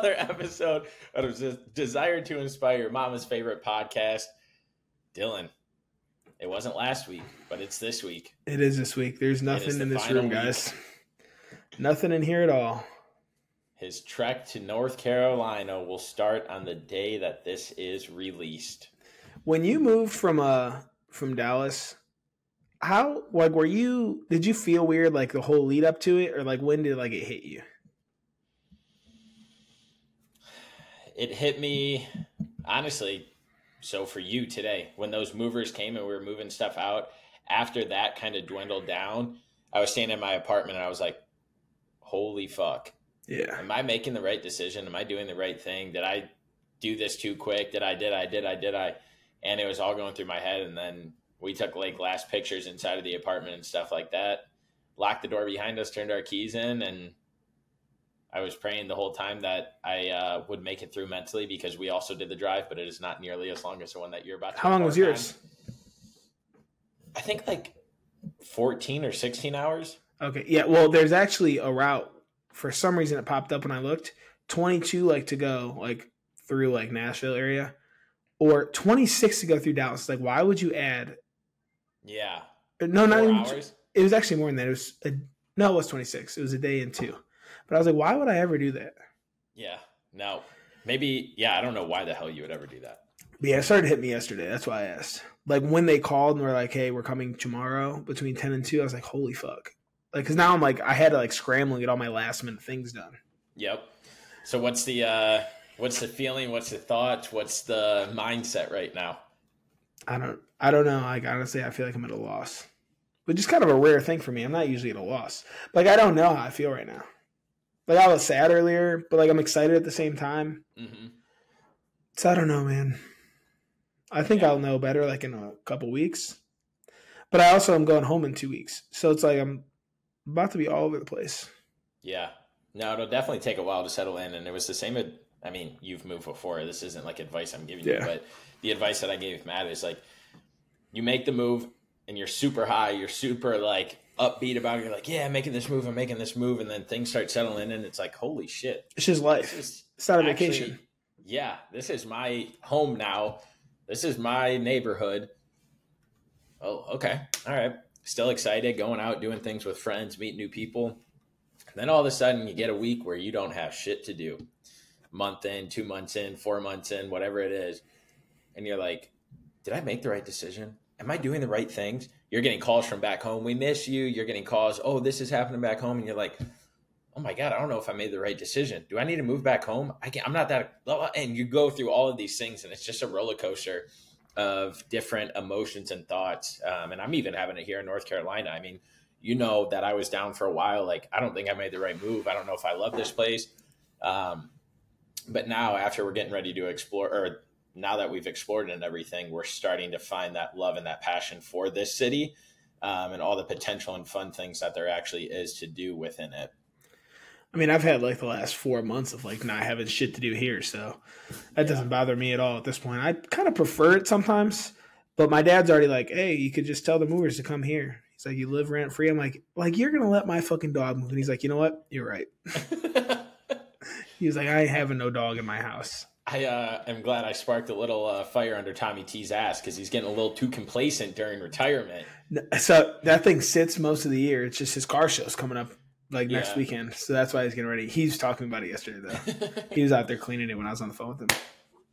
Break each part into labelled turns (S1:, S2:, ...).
S1: another episode of Des- Desire to Inspire, Your Mama's favorite podcast. Dylan, it wasn't last week, but it's this week.
S2: It is this week. There's nothing in this room,
S1: week.
S2: guys. Nothing in here at all.
S1: His trek to North Carolina will start on the day that this is released.
S2: When you moved from uh from Dallas, how like were you? Did you feel weird like the whole lead up to it, or like when did like it hit you?
S1: It hit me, honestly. So for you today, when those movers came and we were moving stuff out, after that kind of dwindled down, I was staying in my apartment and I was like, holy fuck.
S2: Yeah,
S1: am I making the right decision? Am I doing the right thing? Did I do this too quick? Did I, did I, did I, did I? And it was all going through my head. And then we took like last pictures inside of the apartment and stuff like that, locked the door behind us, turned our keys in. And I was praying the whole time that I uh, would make it through mentally because we also did the drive, but it is not nearly as long as the one that you're about to
S2: how long was yours?
S1: I think like 14 or 16 hours.
S2: Okay, yeah. Well, there's actually a route. For some reason, it popped up when I looked. Twenty two like to go like through like Nashville area, or twenty six to go through Dallas. Like, why would you add?
S1: Yeah.
S2: No, not even.
S1: hours.
S2: It was actually more than that. It was a, no, it was twenty six. It was a day and two. But I was like, why would I ever do that?
S1: Yeah. No. Maybe, yeah, I don't know why the hell you would ever do that.
S2: But yeah, it started to hit me yesterday. That's why I asked. Like when they called and were like, "Hey, we're coming tomorrow between ten and 2, I was like, "Holy fuck!" Like, because now I'm like, I had to like scramble and get all my last minute things done.
S1: Yep. So what's the uh what's the feeling? What's the thought? What's the mindset right now?
S2: I don't, I don't know. Like honestly, I feel like I'm at a loss, which is kind of a rare thing for me. I'm not usually at a loss. Like I don't know how I feel right now. Like I was sad earlier, but like I'm excited at the same time.
S1: hmm
S2: So I don't know, man. I think
S1: Yeah.
S2: I'll know better like in a couple weeks. But I also am going home in two weeks, so it's like I'm about to be all over the place.
S1: Yeah. No, it'll definitely take a while to settle in. And it was the same. ad- I mean, you've moved before. This isn't like advice I'm giving you, but the advice that I gave Matt is like, you make the move and you're super high. You're super like upbeat about it. You're like, yeah, I'm making this move. I'm making this move. And then things start settling in and it's like, holy shit.
S2: It's just
S1: This
S2: life.
S1: is
S2: It's not a
S1: actually-
S2: vacation.
S1: Yeah, this is my home now. This is my neighborhood. Oh, okay. All right. Still excited, going out, doing things with friends, meet new people. then all of a sudden, you get a week where you don't have shit to do. Month in, two months in, four months in, whatever it is. And you're like, did I make the right decision? Am I doing the right things? You're getting calls from back home. We miss you. You're getting calls. Oh, this is happening back home. And you're like, oh my god, I don't know if I made the right decision. Do I need to move back home? I can't. I'm not that. And you go through all of these things, and it's just a roller coaster of different emotions and thoughts. Um, and I'm even having it here in North Carolina. I mean, you know that I was down for a while. Like, I don't think I made the right move. I don't know if I love this place. Um, but now, after we're getting ready to explore, or now that we've explored it and everything, we're starting to find that love and that passion for this city um, and all the potential and fun things that there actually is to do within it.
S2: I mean, I've had like the last four months of like not having shit to do here, so that doesn't bother me at all at this point. I kind of prefer it sometimes, but my dad's already like, "Hey, you could just tell the movers to come here." He's like, "You live rent free." I'm like, "Like you're gonna let my fucking dog move?" And he's like, "You know what? You're right." He was like, "I ain't having no dog in my house."
S1: I uh, am glad I sparked a little uh, fire under Tommy T's ass because he's getting a little too complacent during retirement.
S2: So that thing sits most of the year. It's just his car show's coming up like next
S1: Yeah.
S2: weekend, so that's why he's getting ready. He's talking about it yesterday though. he was out there cleaning it when I was on the phone with him,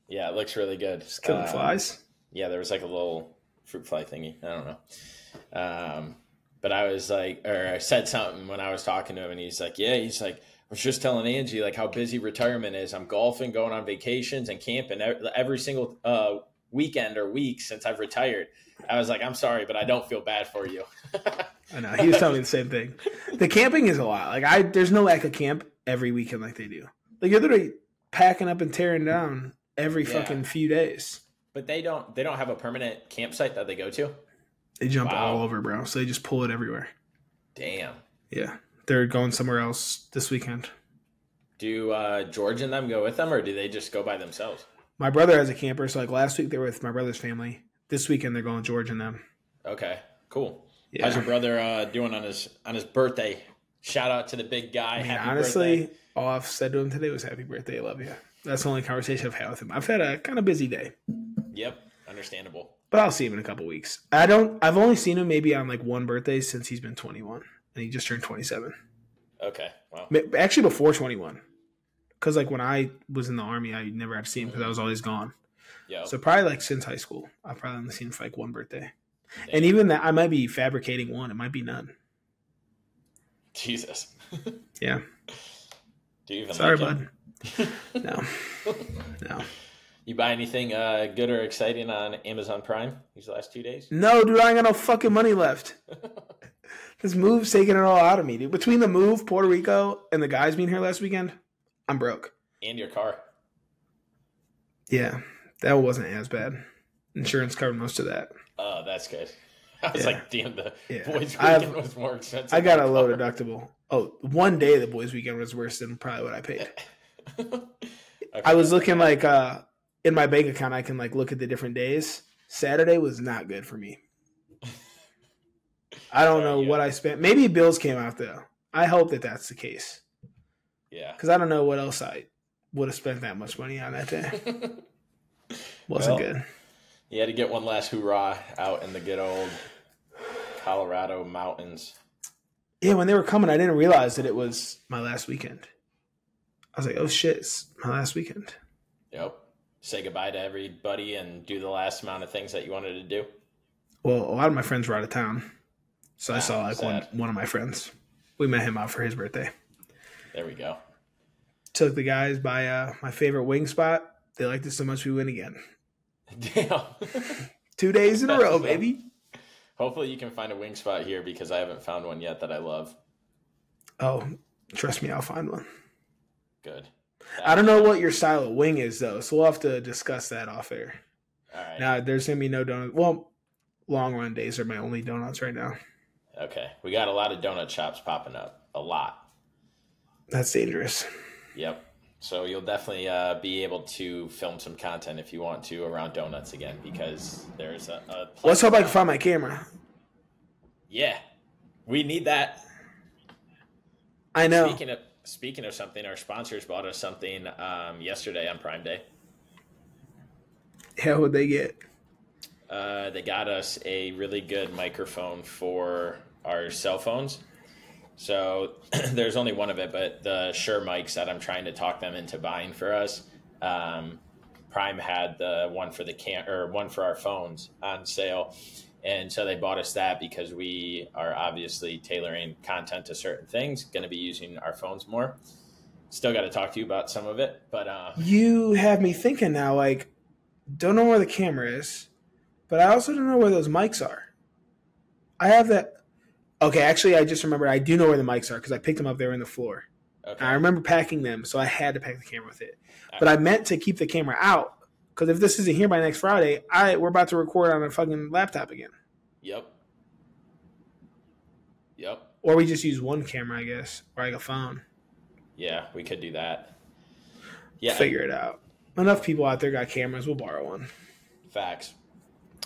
S1: yeah, it looks really good.
S2: just killing
S1: Um,
S2: flies.
S1: Yeah, there was like a little fruit fly thingy. I don't know. Um, but I was like, or I said something when I was talking to him, and he's like, "Yeah." He's like, "I was just telling Angie like how busy retirement is. I'm golfing, going on vacations, and camping every single uh, weekend or week since I've retired." I was like, "I'm sorry, but I don't feel bad for you."
S2: I know he was telling me the same thing. The camping is a lot. Like I, there's no lack of camp every weekend like they do. Like you're literally packing up and tearing down every
S1: Yeah.
S2: fucking few days.
S1: But they don't. They don't have a permanent campsite that they go to.
S2: They jump
S1: Wow.
S2: all over, bro. So they just pull it everywhere.
S1: Damn.
S2: Yeah, they're going somewhere else this weekend.
S1: Do uh, George and them go with them, or do they just go by themselves?
S2: My brother has a camper, so like last week they were with my brother's family. This weekend they're going George and them.
S1: Okay, cool.
S2: Yeah.
S1: How's your brother uh, doing on his on his birthday Shout out to the big guy.
S2: I mean,
S1: Happy
S2: honestly,
S1: birthday.
S2: all I've said to him today was "Happy birthday, I love you." That's the only conversation I've had with him. I've had a kind of busy day,
S1: Yep, understandable.
S2: but I'll see him in a couple weeks. I don't. I've only seen him maybe on like one birthday since he's been 21, and he just turned 27.
S1: Okay,
S2: Ma- Actually, before 21, because like when I was in the army, I never had to see him because I was always gone.
S1: Yeah.
S2: So probably like since high school, I've probably only seen him for like one birthday, and even that I might be fabricating one. It might be none.
S1: Jesus.
S2: Yeah.
S1: Do you even
S2: Sorry,
S1: like
S2: bud. No, no,
S1: You buy anything uh, good or exciting on Amazon Prime these last two days?
S2: no, dude. I ain't got no fucking money left. This move's taking it all out of me, dude. Between the move, Puerto Rico, and the guys being here last weekend, I'm broke.
S1: and your car.
S2: Yeah, that wasn't as bad. Insurance covered most of that.
S1: Oh, that's good. I was
S2: Yeah.
S1: like, damn, the
S2: Yeah.
S1: boys'
S2: I've-
S1: weekend was more expensive.
S2: I got a low
S1: car.
S2: deductible. Oh, one day the boys' weekend was worse than probably what I paid.
S1: Okay.
S2: I was looking like uh in my bank account. I can like look at the different days. Saturday was not good for me. I don't know
S1: yeah.
S2: what I spent. Maybe bills came out though. I hope that that's the case
S1: Yeah.
S2: because I don't know what else I would have spent that much money on that day. Wasn't
S1: Well,
S2: good.
S1: You had to get one last hoorah out in the good old Colorado mountains.
S2: Yeah, when they were coming, I didn't realize that it was my last weekend. I was like, "Oh shit, it's my last weekend."
S1: Yep. Say goodbye to everybody and do the last amount of things that you wanted to do.
S2: Well, a lot of my friends were out of town, so I
S1: Ah,
S2: saw like one one of my friends. We met him out for his birthday.
S1: There we go.
S2: Took the guys by uh, my favorite wing spot. They liked it so much we went again.
S1: Damn.
S2: Two days in a row, baby.
S1: Hopefully you can find a wing spot here because I haven't found one yet that I love.
S2: Oh, trust me, I'll find one.
S1: Good.
S2: I don't know what your style of wing is though, so we'll have to discuss that off air.
S1: All right.
S2: Now, there's gonna be no donuts. Well, long run days are my only donuts right now.
S1: Okay. We got a lot of donut shops popping up. A lot.
S2: That's dangerous.
S1: Yep. So you'll definitely uh, be able to film some content if you want to around donuts again because there's a. a
S2: Let's hope I can find my camera.
S1: Yeah, we need that.
S2: I know.
S1: Speaking of speaking of something, our sponsors bought us something um, yesterday on Prime Day.
S2: How would they get?
S1: Uh, they got us a really good microphone for our cell phones. So there's only one of it, but the Shure mics that I'm trying to talk them into buying for us. Um, Prime had the one for the cam or one for our phones on sale, and so they bought us that because we are obviously tailoring content to certain things. Going to be using our phones more. Still got to talk to you about some of it, but uh,
S2: You have me thinking now. Like, don't know where the camera is, but I also don't know where those mics are. I have that. Okay, actually, I just remembered. I do know where the mics are because I picked them up. They were in the floor.
S1: okay.
S2: I remember packing them, so I had to pack the camera with it. But I meant to keep the camera out because if this isn't here by next Friday, I we're about to record on a fucking laptop again,
S1: Yep. Yep.
S2: or we just use one camera, I guess, or like a phone.
S1: Yeah, we could do that. Yeah,
S2: Figure it out. Enough people out there got cameras. We'll borrow one.
S1: facts.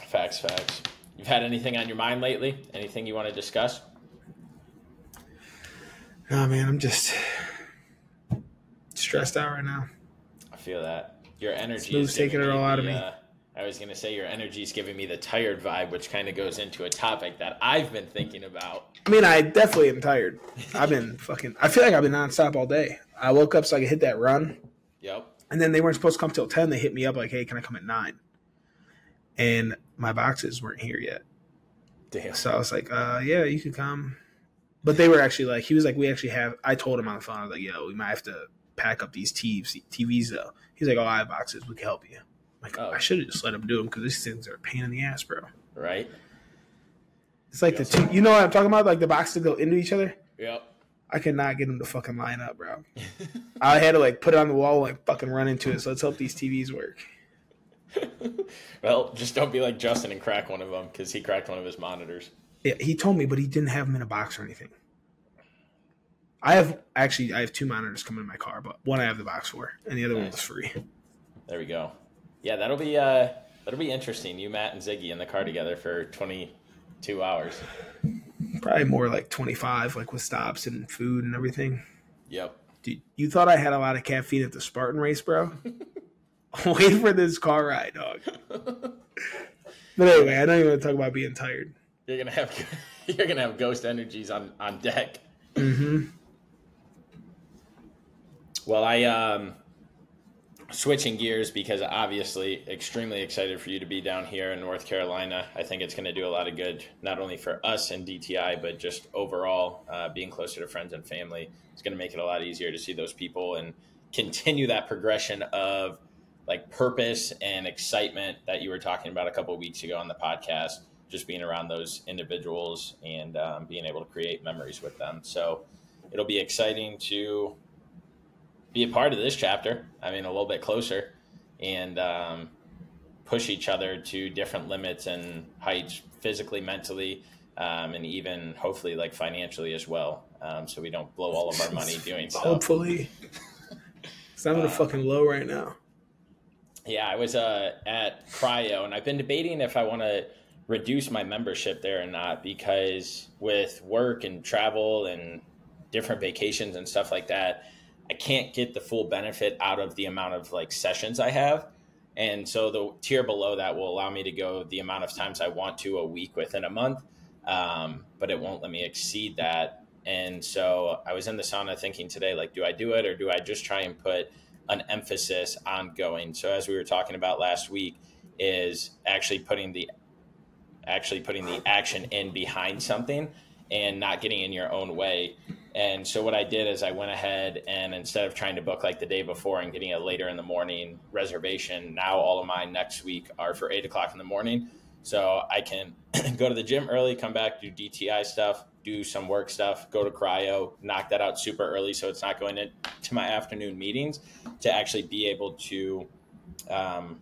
S1: Facts, facts. You've had anything on your mind lately? Anything you want to discuss?
S2: Oh man, I'm just stressed out right now.
S1: I feel that. Your energy
S2: Smooth's
S1: is
S2: taking it all out
S1: the,
S2: of me.
S1: Uh, I was going to say your energy is giving me the tired vibe, which kind of goes into a topic that I've been thinking about.
S2: I mean, I definitely am tired. I've been fucking. I feel like I've been nonstop all day. I woke up so I could hit that run,
S1: Yep.
S2: and then they weren't supposed to come till ten. They hit me up like, "Hey, can I come at 9? And my boxes weren't here yet,
S1: Damn.
S2: so I was like, uh, "Yeah, you could come." But they were actually like, he was like, "We actually have." I told him on the phone, I was like, "Yo, we might have to pack up these TVs, TVs though." He's like, "Oh, I have boxes. We can help you." I'm like,
S1: Oh.
S2: I should have just let him do them because these things are a pain in the ass, bro.
S1: Right?
S2: It's like the two. You know what I'm talking about? Like the boxes go into each other.
S1: Yep.
S2: I could not get them to fucking line up, bro. I had to like put it on the wall, and, like fucking run into it. So let's hope these TVs work.
S1: well, just don't be like Justin and crack one of them because he cracked one of his monitors.
S2: Yeah, he told me, but he didn't have them in a box or anything. I have actually, I have two monitors coming in my car, but one I have the box for, and the other one
S1: Nice.
S2: was free.
S1: There we go. Yeah, that'll be uh that'll be interesting. You, Matt, and Ziggy in the car together for twenty two hours.
S2: probably more like 25, like with stops and food and everything.
S1: Yep.
S2: Dude, you thought I had a lot of caffeine at the Spartan race, bro? Wait for this car ride, dog. but anyway, I don't even want to talk about being tired.
S1: You're gonna have you're gonna have ghost energies on on deck.
S2: Mm-hmm.
S1: Well, I um switching gears because obviously extremely excited for you to be down here in North Carolina. I think it's going to do a lot of good, not only for us and DTI, but just overall uh, being closer to friends and family. It's going to make it a lot easier to see those people and continue that progression of like purpose and excitement that you were talking about a couple weeks ago on the podcast. Just being around those individuals and um, being able to create memories with them. So it'll be exciting to be a part of this chapter. I mean, a little bit closer and um, push each other to different limits and heights physically, mentally, um, and even hopefully like financially as well. Um, so we don't blow all of our money doing so.
S2: Hopefully. Because I'm in a
S1: Uh,
S2: fucking low right now.
S1: Yeah, I was uh, at Cryo, and I've been debating if I want to reduce my membership there or not because with work and travel and different vacations and stuff like that, I can't get the full benefit out of the amount of like sessions I have. And so the tier below that will allow me to go the amount of times I want to a week within a month, um, but it won't let me exceed that. And so I was in the sauna thinking today, like, do I do it or do I just try and put an emphasis on going? So as we were talking about last week, is actually putting the actually putting the action in behind something and not getting in your own way. And so what I did is I went ahead and instead of trying to book like the day before and getting a later in the morning reservation, now all of mine next week are for eight o'clock in the morning. So I can go to the gym early, come back, do DTI stuff, do some work stuff, go to cryo, knock that out super early so it's not going into my afternoon meetings to actually be able to um,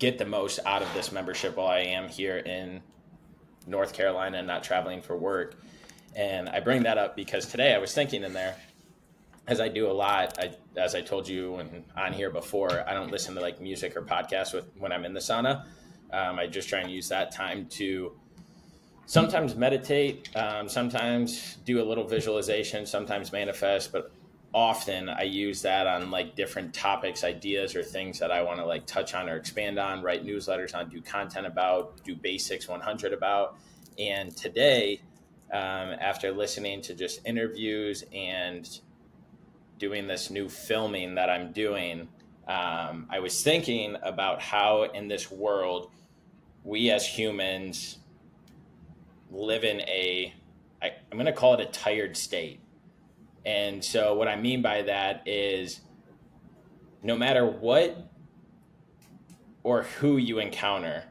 S1: get the most out of this membership while I am here in North Carolina and not traveling for work. And I bring that up because today I was thinking in there, as I do a lot, I, as I told you when on here before, I don't listen to like music or podcasts with when I'm in the sauna. Um, I just try and use that time to sometimes meditate, um, sometimes do a little visualization, sometimes manifest, but often I use that on like different topics, ideas, or things that I want to like touch on or expand on, write newsletters on, do content about, do basics 100 about. And today, um, after listening to just interviews and doing this new filming that I'm doing, um, I was thinking about how in this world we as humans live in a, I, I'm going to call it a tired state. And so, what I mean by that is no matter what or who you encounter,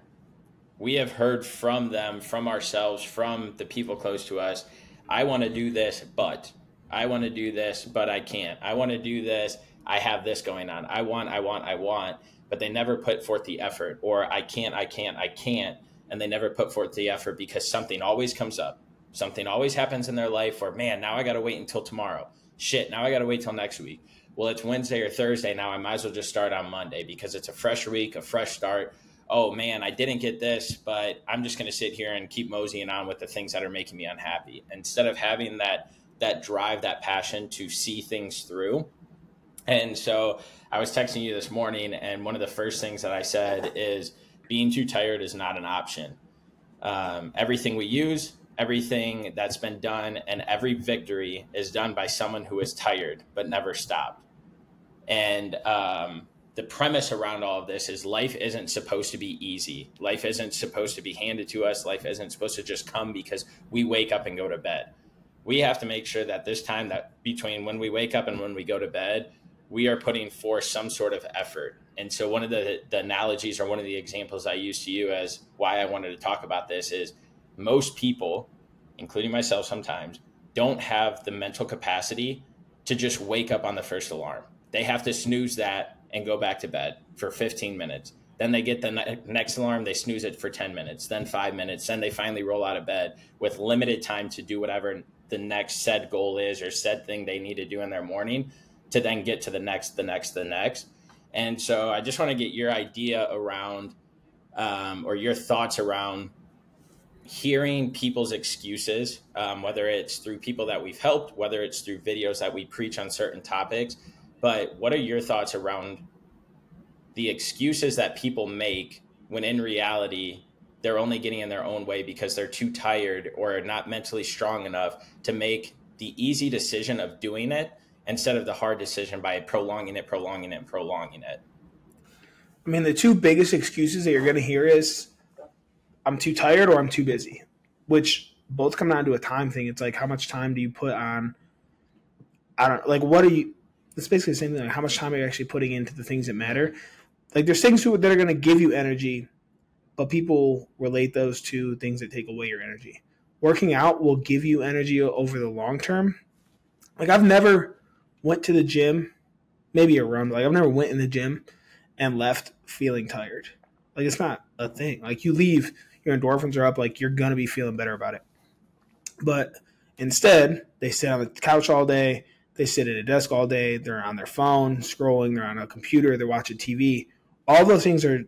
S1: we have heard from them, from ourselves, from the people close to us. I want to do this, but I want to do this, but I can't. I want to do this. I have this going on. I want, I want, I want, but they never put forth the effort, or I can't, I can't, I can't. And they never put forth the effort because something always comes up. Something always happens in their life where, man, now I got to wait until tomorrow. Shit, now I got to wait till next week. Well, it's Wednesday or Thursday now. I might as well just start on Monday because it's a fresh week, a fresh start. Oh man, I didn't get this, but I'm just going to sit here and keep moseying on with the things that are making me unhappy instead of having that that drive, that passion to see things through. And so I was texting you this morning, and one of the first things that I said is being too tired is not an option. Um, everything we use, everything that's been done, and every victory is done by someone who is tired but never stopped. And um, the premise around all of this is life isn't supposed to be easy. Life isn't supposed to be handed to us. Life isn't supposed to just come because we wake up and go to bed. We have to make sure that this time that between when we wake up and when we go to bed, we are putting forth some sort of effort. And so one of the, the analogies or one of the examples I use to you as why I wanted to talk about this is most people, including myself sometimes, don't have the mental capacity to just wake up on the first alarm. They have to snooze that and go back to bed for 15 minutes. Then they get the ne- next alarm, they snooze it for 10 minutes, then five minutes. Then they finally roll out of bed with limited time to do whatever the next said goal is or said thing they need to do in their morning to then get to the next, the next, the next. And so I just want to get your idea around um, or your thoughts around hearing people's excuses, um, whether it's through people that we've helped, whether it's through videos that we preach on certain topics. But what are your thoughts around the excuses that people make when in reality they're only getting in their own way because they're too tired or not mentally strong enough to make the easy decision of doing it instead of the hard decision by prolonging it, prolonging it, prolonging it?
S2: I mean, the two biggest excuses that you're going to hear is I'm too tired or I'm too busy, which both come down to a time thing. It's like how much time do you put on? I don't like what are you? It's basically the same thing. Like how much time are you actually putting into the things that matter? Like there's things that are going to give you energy, but people relate those to things that take away your energy. Working out will give you energy over the long term. Like I've never went to the gym, maybe a run. Like I've never went in the gym and left feeling tired. Like it's not a thing. Like you leave your endorphins are up, like you're gonna be feeling better about it. But instead, they sit on the couch all day, they sit at a desk all day, they're on their phone, scrolling, they're on a computer, they're watching TV. All those things are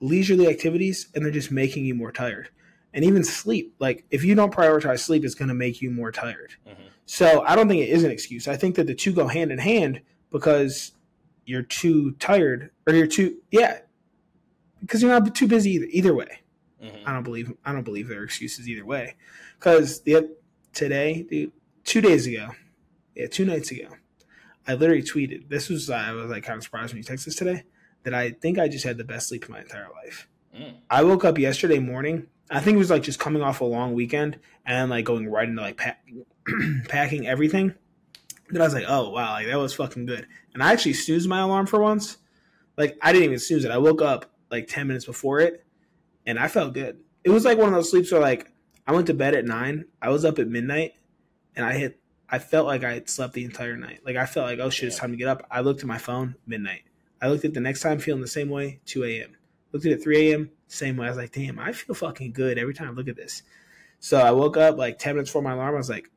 S2: leisurely activities and they're just making you more tired. And even sleep, like if you don't prioritize sleep, it's gonna make you more tired. Mm-hmm. So I don't think it is an excuse. I think that the two go hand in hand because you're too tired or you're too yeah because you're not too busy either, either way. Mm-hmm. I don't believe I don't believe there are excuses either way. Because the today, dude, two days ago, yeah, two nights ago, I literally tweeted. This was I was like kind of surprised when you texted this today that I think I just had the best sleep of my entire life. Mm. I woke up yesterday morning. I think it was like just coming off a long weekend and like going right into like pack, packing everything. Then I was like, oh wow, like that was fucking good. And I actually snoozed my alarm for once. Like I didn't even snooze it. I woke up like ten minutes before it and I felt good. It was like one of those sleeps where like I went to bed at nine, I was up at midnight, and I hit. I felt like I had slept the entire night. Like I felt like, oh shit, it's time to get up. I looked at my phone, midnight. I looked at the next time, feeling the same way, two a.m. Looked at it three a.m., same way. I was like, damn, I feel fucking good every time I look at this. So I woke up like ten minutes before my alarm. I was like,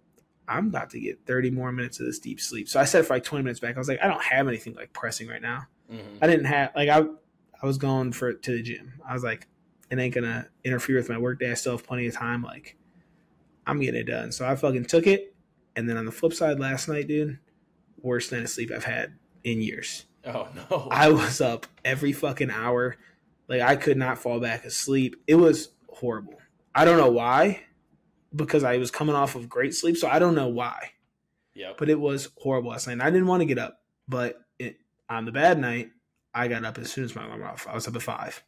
S2: I'm about to get 30 more minutes of this deep sleep. So I set it for like 20 minutes back. I was like, I don't have anything like pressing right now. Mm-hmm. I didn't have like I I was going for to the gym. I was like, it ain't gonna interfere with my workday. I still have plenty of time. Like, I'm getting it done. So I fucking took it. And then on the flip side, last night, dude, worst night of sleep I've had in years.
S1: Oh no!
S2: I was up every fucking hour. Like I could not fall back asleep. It was horrible. I don't know why, because I was coming off of great sleep. So I don't know why.
S1: Yeah.
S2: But it was horrible last night. And I didn't want to get up, but it, on the bad night, I got up as soon as my alarm off. I was up at five,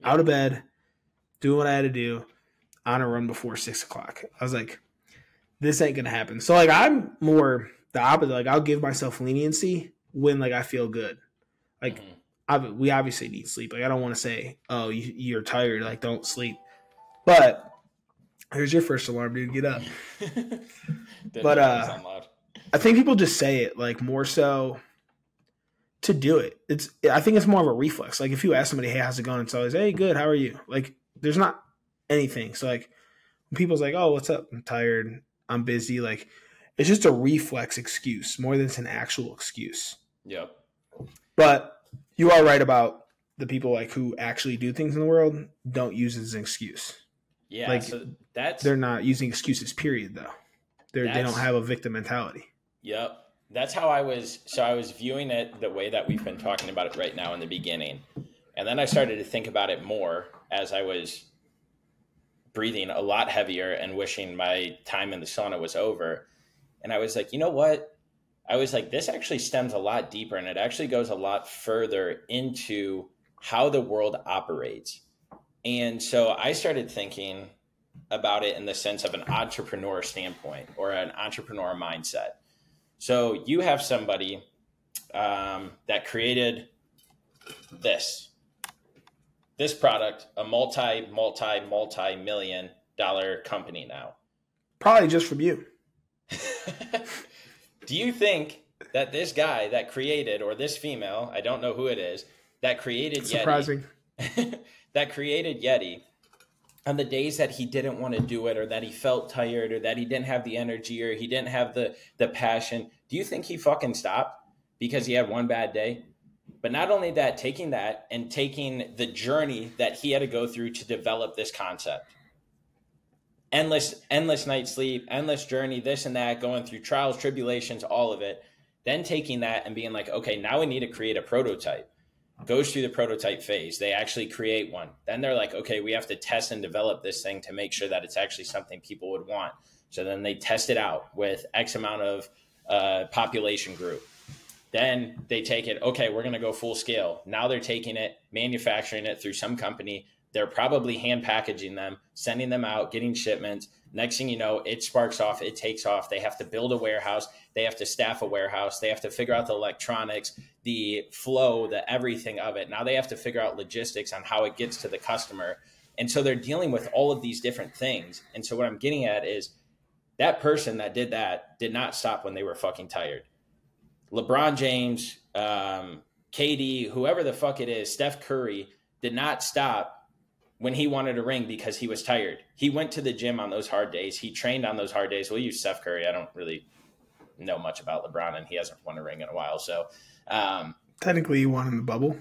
S2: yep. out of bed, doing what I had to do on a run before six o'clock. I was like, this ain't gonna happen. So like I'm more the opposite. Like I'll give myself leniency when like I feel good. Like mm-hmm. I, we obviously need sleep. Like I don't want to say, oh, you, you're tired. Like don't sleep. But here's your first alarm, dude. Get up. but uh, I think people just say it like more so to do it. It's I think it's more of a reflex. Like if you ask somebody, "Hey, how's it going?" It's always, "Hey, good. How are you?" Like there's not anything. So like when people's like, "Oh, what's up? I'm tired. I'm busy." Like it's just a reflex excuse more than it's an actual excuse.
S1: Yeah.
S2: But you are right about the people like who actually do things in the world don't use it as an excuse.
S1: Yeah, like so that's
S2: they're not using excuses. Period. Though They're they don't have a victim mentality.
S1: Yep, that's how I was. So I was viewing it the way that we've been talking about it right now in the beginning, and then I started to think about it more as I was breathing a lot heavier and wishing my time in the sauna was over. And I was like, you know what? I was like, this actually stems a lot deeper and it actually goes a lot further into how the world operates. And so I started thinking about it in the sense of an entrepreneur standpoint or an entrepreneur mindset. So you have somebody um, that created this this product a multi multi multi million dollar company now.
S2: Probably just from you.
S1: Do you think that this guy that created or this female i don't know who it is that created
S2: surprising.
S1: yeti, that created yeti on the days that he didn't want to do it or that he felt tired or that he didn't have the energy or he didn't have the the passion do you think he fucking stopped because he had one bad day but not only that, taking that and taking the journey that he had to go through to develop this concept. endless endless night sleep, endless journey, this and that, going through trials, tribulations, all of it. Then taking that and being like, okay, now we need to create a prototype. Goes through the prototype phase. They actually create one. Then they're like, okay, we have to test and develop this thing to make sure that it's actually something people would want. So then they test it out with X amount of uh, population group. Then they take it, okay, we're going to go full scale. Now they're taking it, manufacturing it through some company. They're probably hand packaging them, sending them out, getting shipments. Next thing you know, it sparks off, it takes off. They have to build a warehouse, they have to staff a warehouse, they have to figure out the electronics, the flow, the everything of it. Now they have to figure out logistics on how it gets to the customer. And so they're dealing with all of these different things. And so what I'm getting at is that person that did that did not stop when they were fucking tired. LeBron James, um, KD, whoever the fuck it is, Steph Curry did not stop when he wanted a ring because he was tired. He went to the gym on those hard days. He trained on those hard days. We'll use Steph Curry. I don't really know much about LeBron, and he hasn't won a ring in a while. So, um,
S2: technically, you won in the bubble.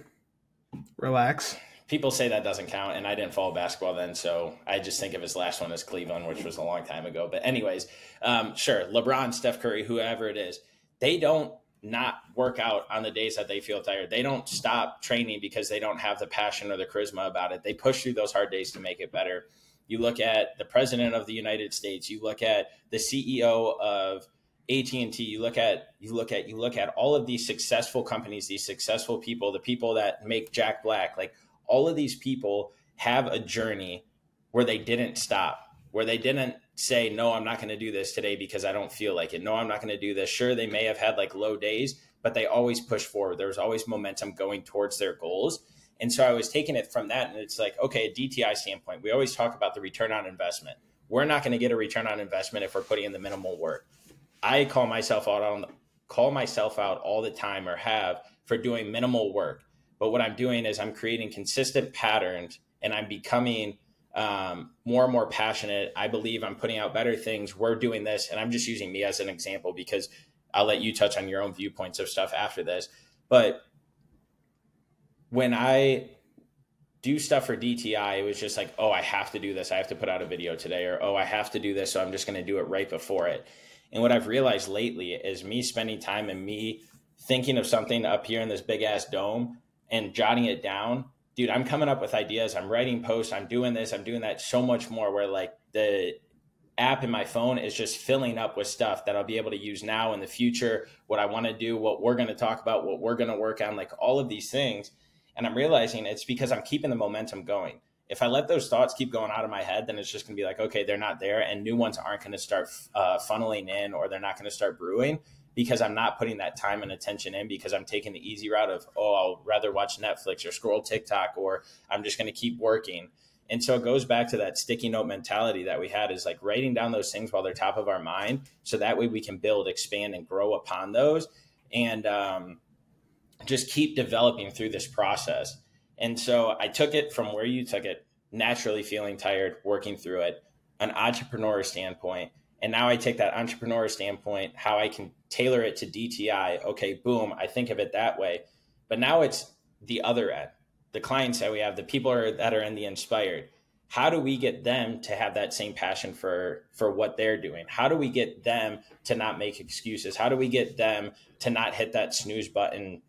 S2: Relax.
S1: People say that doesn't count, and I didn't follow basketball then, so I just think of his last one as Cleveland, which was a long time ago. But, anyways, um, sure, LeBron, Steph Curry, whoever it is, they don't not work out on the days that they feel tired. They don't stop training because they don't have the passion or the charisma about it. They push through those hard days to make it better. You look at the president of the United States, you look at the CEO of AT&T, you look at you look at you look at all of these successful companies, these successful people, the people that make Jack Black, like all of these people have a journey where they didn't stop, where they didn't say, no, I'm not going to do this today because I don't feel like it. No, I'm not going to do this. Sure, they may have had like low days, but they always push forward. There was always momentum going towards their goals. And so I was taking it from that. And it's like, okay, a DTI standpoint, we always talk about the return on investment. We're not going to get a return on investment if we're putting in the minimal work. I call myself out on call myself out all the time or have for doing minimal work. But what I'm doing is I'm creating consistent patterns and I'm becoming um, more and more passionate. I believe I'm putting out better things. We're doing this, and I'm just using me as an example because I'll let you touch on your own viewpoints of stuff after this. But when I do stuff for DTI, it was just like, oh, I have to do this. I have to put out a video today, or oh, I have to do this. So I'm just going to do it right before it. And what I've realized lately is me spending time and me thinking of something up here in this big ass dome and jotting it down dude, I'm coming up with ideas. I'm writing posts. I'm doing this. I'm doing that so much more. Where like the app in my phone is just filling up with stuff that I'll be able to use now in the future. What I want to do, what we're going to talk about, what we're going to work on, like all of these things. And I'm realizing it's because I'm keeping the momentum going. If I let those thoughts keep going out of my head, then it's just going to be like, okay, they're not there, and new ones aren't going to start uh, funneling in, or they're not going to start brewing because I'm not putting that time and attention in because I'm taking the easy route of, oh, I'll rather watch Netflix or scroll TikTok or I'm just going to keep working. And so it goes back to that sticky note mentality that we had is like writing down those things while they're top of our mind. So that way we can build, expand, and grow upon those and um, just keep developing through this process. And so I took it from where you took it, naturally feeling tired, working through it, an entrepreneur standpoint and now I take that entrepreneur standpoint, how I can tailor it to DTI. Okay, boom, I think of it that way. But now it's the other end, the clients that we have, the people are, that are in the inspired. How do we get them to have that same passion for for what they're doing? How do we get them to not make excuses? How do we get them to not hit that snooze button,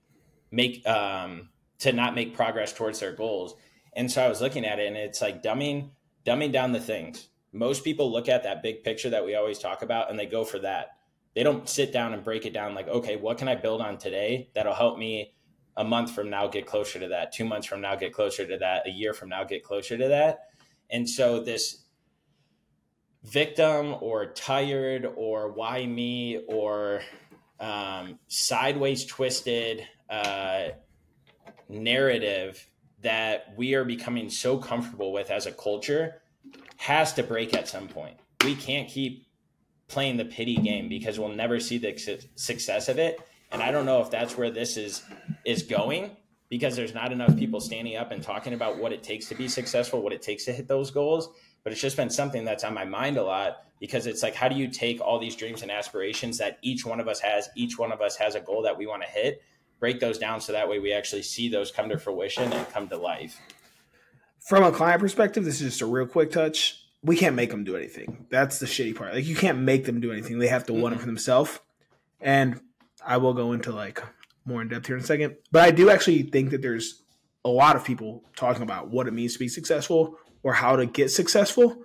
S1: make um, to not make progress towards their goals? And so I was looking at it, and it's like dumbing dumbing down the things most people look at that big picture that we always talk about and they go for that. They don't sit down and break it down like, okay, what can I build on today that'll help me a month from now get closer to that, two months from now get closer to that, a year from now get closer to that. And so this victim or tired or why me or um, sideways twisted uh, narrative that we are becoming so comfortable with as a culture has to break at some point. We can't keep playing the pity game because we'll never see the success of it. And I don't know if that's where this is is going because there's not enough people standing up and talking about what it takes to be successful, what it takes to hit those goals. But it's just been something that's on my mind a lot because it's like, how do you take all these dreams and aspirations that each one of us has? Each one of us has a goal that we want to hit, break those down so that way we actually see those come to fruition and come to life
S2: from a client perspective, this is just a real quick touch. we can't make them do anything. That's the shitty part. Like you can't make them do anything. They have to want it for themselves. And I will go into like more in depth here in a second. But I do actually think that there's a lot of people talking about what it means to be successful or how to get successful.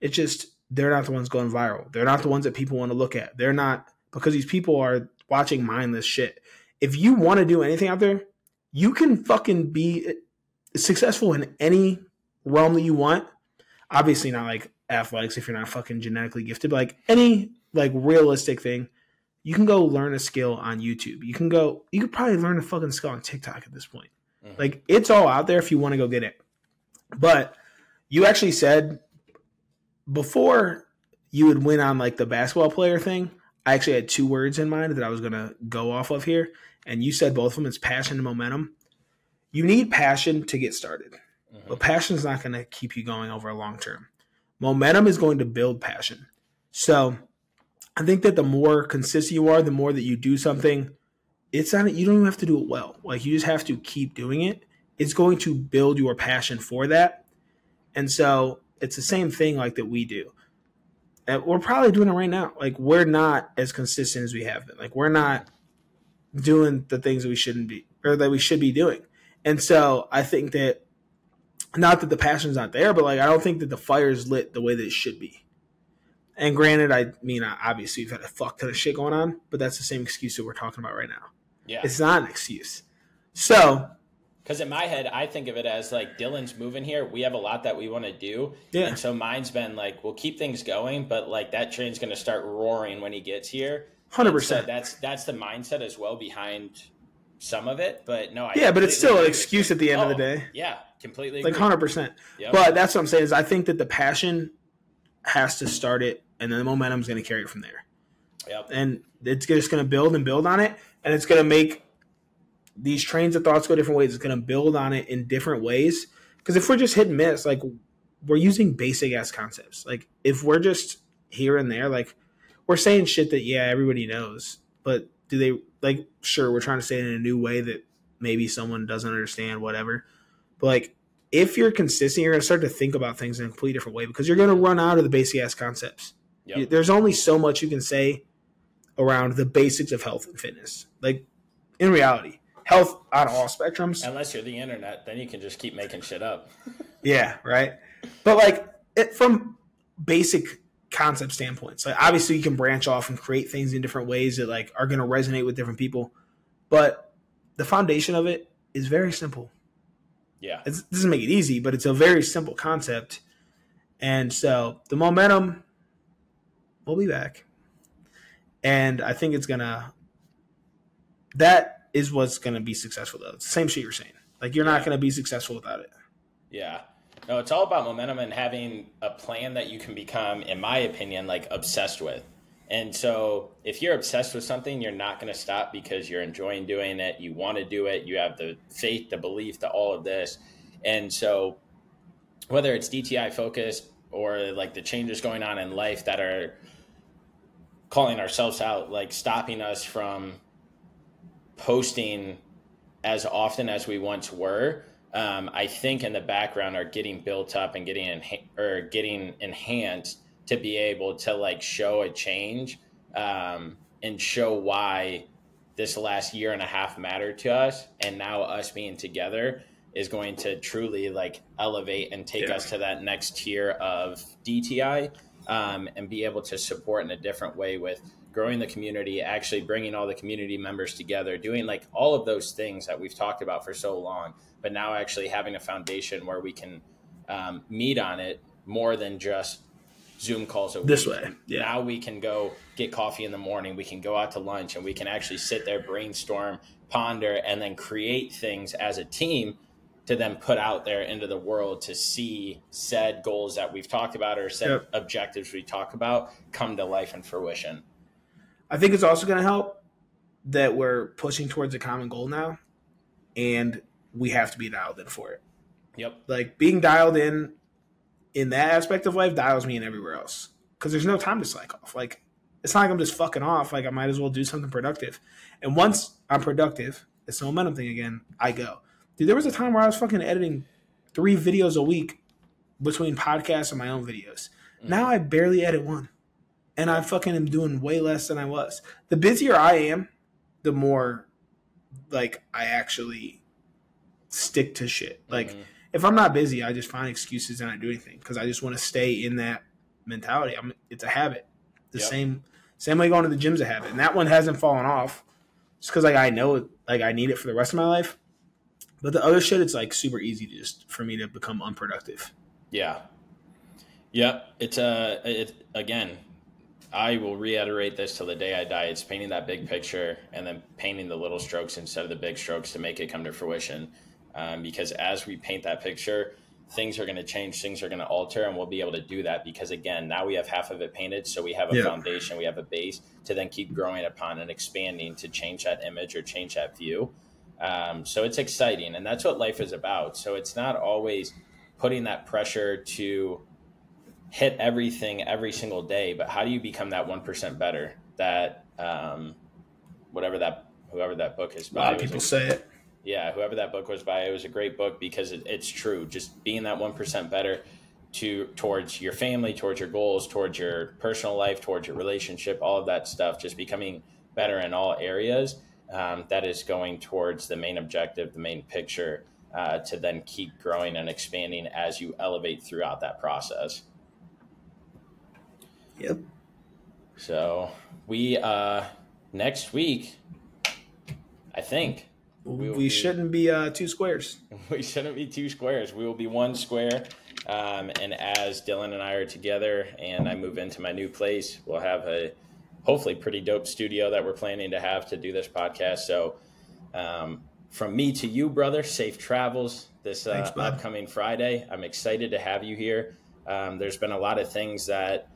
S2: It's just they're not the ones going viral. They're not the ones that people want to look at. They're not because these people are watching mindless shit. If you want to do anything out there, you can fucking be successful in any realm that you want obviously not like athletics if you're not fucking genetically gifted, but like any like realistic thing, you can go learn a skill on YouTube. You can go, you could probably learn a fucking skill on TikTok at this point. Mm-hmm. Like it's all out there if you want to go get it. But you actually said before you would win on like the basketball player thing. I actually had two words in mind that I was gonna go off of here, and you said both of them. It's passion and momentum. You need passion to get started. Mm-hmm. But passion is not going to keep you going over a long term. Momentum is going to build passion. So I think that the more consistent you are, the more that you do something, it's not you don't even have to do it well. Like you just have to keep doing it. It's going to build your passion for that. And so it's the same thing like that we do. And we're probably doing it right now. Like we're not as consistent as we have been. Like we're not doing the things that we shouldn't be or that we should be doing. And so I think that not that the passion's not there, but like I don't think that the fire's lit the way that it should be. And granted, I mean, obviously you've had a fuck ton of shit going on, but that's the same excuse that we're talking about right now. Yeah, it's not an excuse. So,
S1: because in my head, I think of it as like Dylan's moving here. We have a lot that we want to do, yeah. And so mine's been like, we'll keep things going, but like that train's going to start roaring when he gets here.
S2: Hundred percent.
S1: That's that's the mindset as well behind some of it, but no.
S2: I yeah, but it's still an excuse at the end oh, of the oh, day.
S1: Yeah, completely.
S2: Like hundred percent. But that's what I'm saying is I think that the passion has to start it, and then the momentum is going to carry it from there. Yep. And it's just going to build and build on it, and it's going to make these trains of thoughts go different ways. It's going to build on it in different ways. Because if we're just hit and miss, like we're using basic ass concepts. Like if we're just here and there, like we're saying shit that yeah everybody knows, but do they like sure we're trying to say it in a new way that maybe someone doesn't understand whatever. But like if you're consistent you're going to start to think about things in a completely different way because you're going to run out of the basic ass concepts. Yep. there's only so much you can say around the basics of health and fitness. Like in reality health on all spectrums.
S1: Unless you're the internet then you can just keep making shit up.
S2: Yeah right? But like it, from basic concept standpoints. Like obviously you can branch off and create things in different ways that like are going to resonate with different people, but the foundation of it is very simple.
S1: Yeah,
S2: it doesn't make it easy, but it's a very simple concept. And so the momentum, we'll be back, and I think it's gonna. That is what's gonna be successful though. It's the same shit you're saying. Like you're yeah. not gonna be successful without it.
S1: Yeah. No, it's all about momentum and having a plan that you can become, in my opinion, like obsessed with. And so if you're obsessed with something, you're not going to stop because you're enjoying doing it. You want to do it. You have the faith, the belief, the all of this. And so whether it's DTI focused or like the changes going on in life that are calling ourselves out, like stopping us from posting as often as we once were, um, I think in the background are getting built up and getting enha- or getting enhanced to be able to like show a change um, and show why this last year and a half mattered to us, and now us being together is going to truly like elevate and take yeah. us to that next tier of DTI um, and be able to support in a different way with growing the community, actually bringing all the community members together, doing like all of those things that we've talked about for so long but now actually having a foundation where we can um, meet on it more than just Zoom calls.
S2: this way,
S1: yeah. Now we can go get coffee in the morning. We can go out to lunch, and we can actually sit there, brainstorm, ponder, and then create things as a team to then put out there into the world to see said goals that we've talked about or said yep. objectives we talk about come to life and fruition.
S2: I think it's also going to help that we're pushing towards a common goal now, and we have to be dialed in for it.
S1: Yep.
S2: Like being dialed in in that aspect of life dials me in everywhere else because there's no time to slack off. Like it's not like I'm just fucking off. Like I might as well do something productive. And once I'm productive, it's the momentum thing again. I go. Dude, there was a time where I was fucking editing three videos a week between podcasts and my own videos. Mm-hmm. Now I barely edit one. And I fucking am doing way less than I was. The busier I am, the more like I actually stick to shit. Like mm-hmm. if I'm not busy, I just find excuses and I do anything because I just want to stay in that mentality. I'm it's a habit. The yep. same same way going to the gym's a habit, and that one hasn't fallen off. Just because like I know like I need it for the rest of my life. But the other shit, it's like super easy to just for me to become unproductive.
S1: Yeah. Yep. It's a uh, it again. I will reiterate this till the day I die. It's painting that big picture and then painting the little strokes instead of the big strokes to make it come to fruition. Um, because as we paint that picture, things are going to change, things are going to alter, and we'll be able to do that because again, now we have half of it painted, so we have a yeah. foundation, we have a base to then keep growing upon and expanding to change that image or change that view. Um, so it's exciting, and that's what life is about. So it's not always putting that pressure to hit everything every single day, but how do you become that one percent better? That um, whatever that whoever that book is.
S2: By, a lot of people say it
S1: yeah, whoever that book was by, it was a great book because it, it's true. Just being that one percent better to towards your family, towards your goals, towards your personal life, towards your relationship, all of that stuff. Just becoming better in all areas. Um, that is going towards the main objective, the main picture, uh, to then keep growing and expanding as you elevate throughout that process.
S2: Yep.
S1: So we uh, next week, I think
S2: we, we shouldn't be uh, two squares.
S1: We shouldn't be two squares. We will be one square. Um, and as Dylan and I are together and I move into my new place, we'll have a hopefully pretty dope studio that we're planning to have to do this podcast. So, um, from me to you, brother, safe travels this uh, Thanks, upcoming Friday. I'm excited to have you here. Um, there's been a lot of things that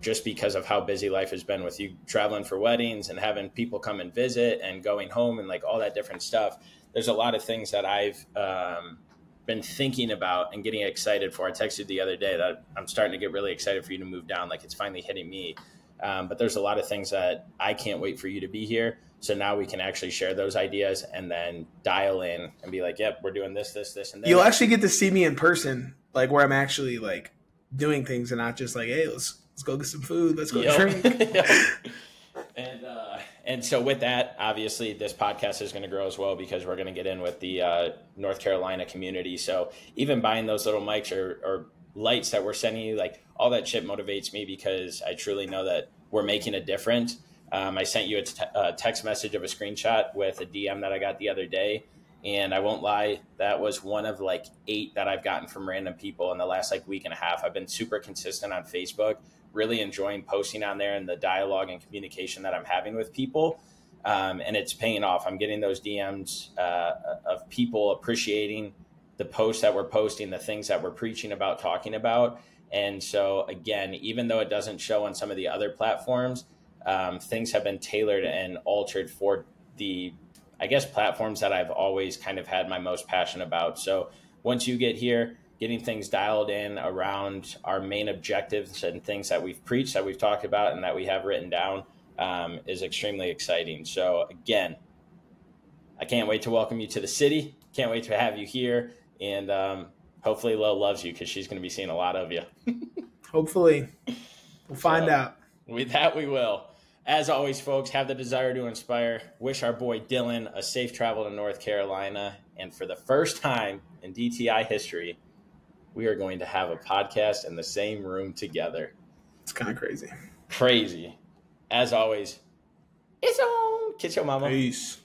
S1: just because of how busy life has been with you traveling for weddings and having people come and visit and going home and like all that different stuff. There's a lot of things that I've um, been thinking about and getting excited for. I texted the other day that I'm starting to get really excited for you to move down. Like it's finally hitting me. Um, but there's a lot of things that I can't wait for you to be here. So now we can actually share those ideas and then dial in and be like, yep, we're doing this, this, this, and
S2: You'll actually get to see me in person, like where I'm actually like doing things and not just like, hey, let's let's go get some food, let's go yep. drink.
S1: and uh, and so with that, obviously, this podcast is going to grow as well because we're going to get in with the uh, North Carolina community. So even buying those little mics or, or lights that we're sending you, like all that shit motivates me because I truly know that we're making a difference. Um, I sent you a, t- a text message of a screenshot with a DM that I got the other day. And I won't lie, that was one of like eight that I've gotten from random people in the last like week and a half. I've been super consistent on Facebook really enjoying posting on there and the dialogue and communication that I'm having with people. Um, and it's paying off. I'm getting those DMs uh, of people appreciating the posts that we're posting, the things that we're preaching about, talking about. And so, again, even though it doesn't show on some of the other platforms, um, things have been tailored and altered for the, I guess, platforms that I've always kind of had my most passion about. So, once you get here, getting things dialed in around our main objectives and things that we've preached, that we've talked about, and that we have written down um, is extremely exciting. So, again, I can't wait to welcome you to the city. Can't wait to have you here. And um, hopefully, Lil loves you because she's going to be seeing a lot of you.
S2: hopefully. We'll find so, out.
S1: With that, we will. As always, folks, have the desire to inspire. Wish our boy Dylan a safe travel to North Carolina. And for the first time in DTI history, we are going to have a podcast in the same room together.
S2: It's kind of crazy.
S1: Crazy. As always, it's on. Kiss your mama.
S2: Peace.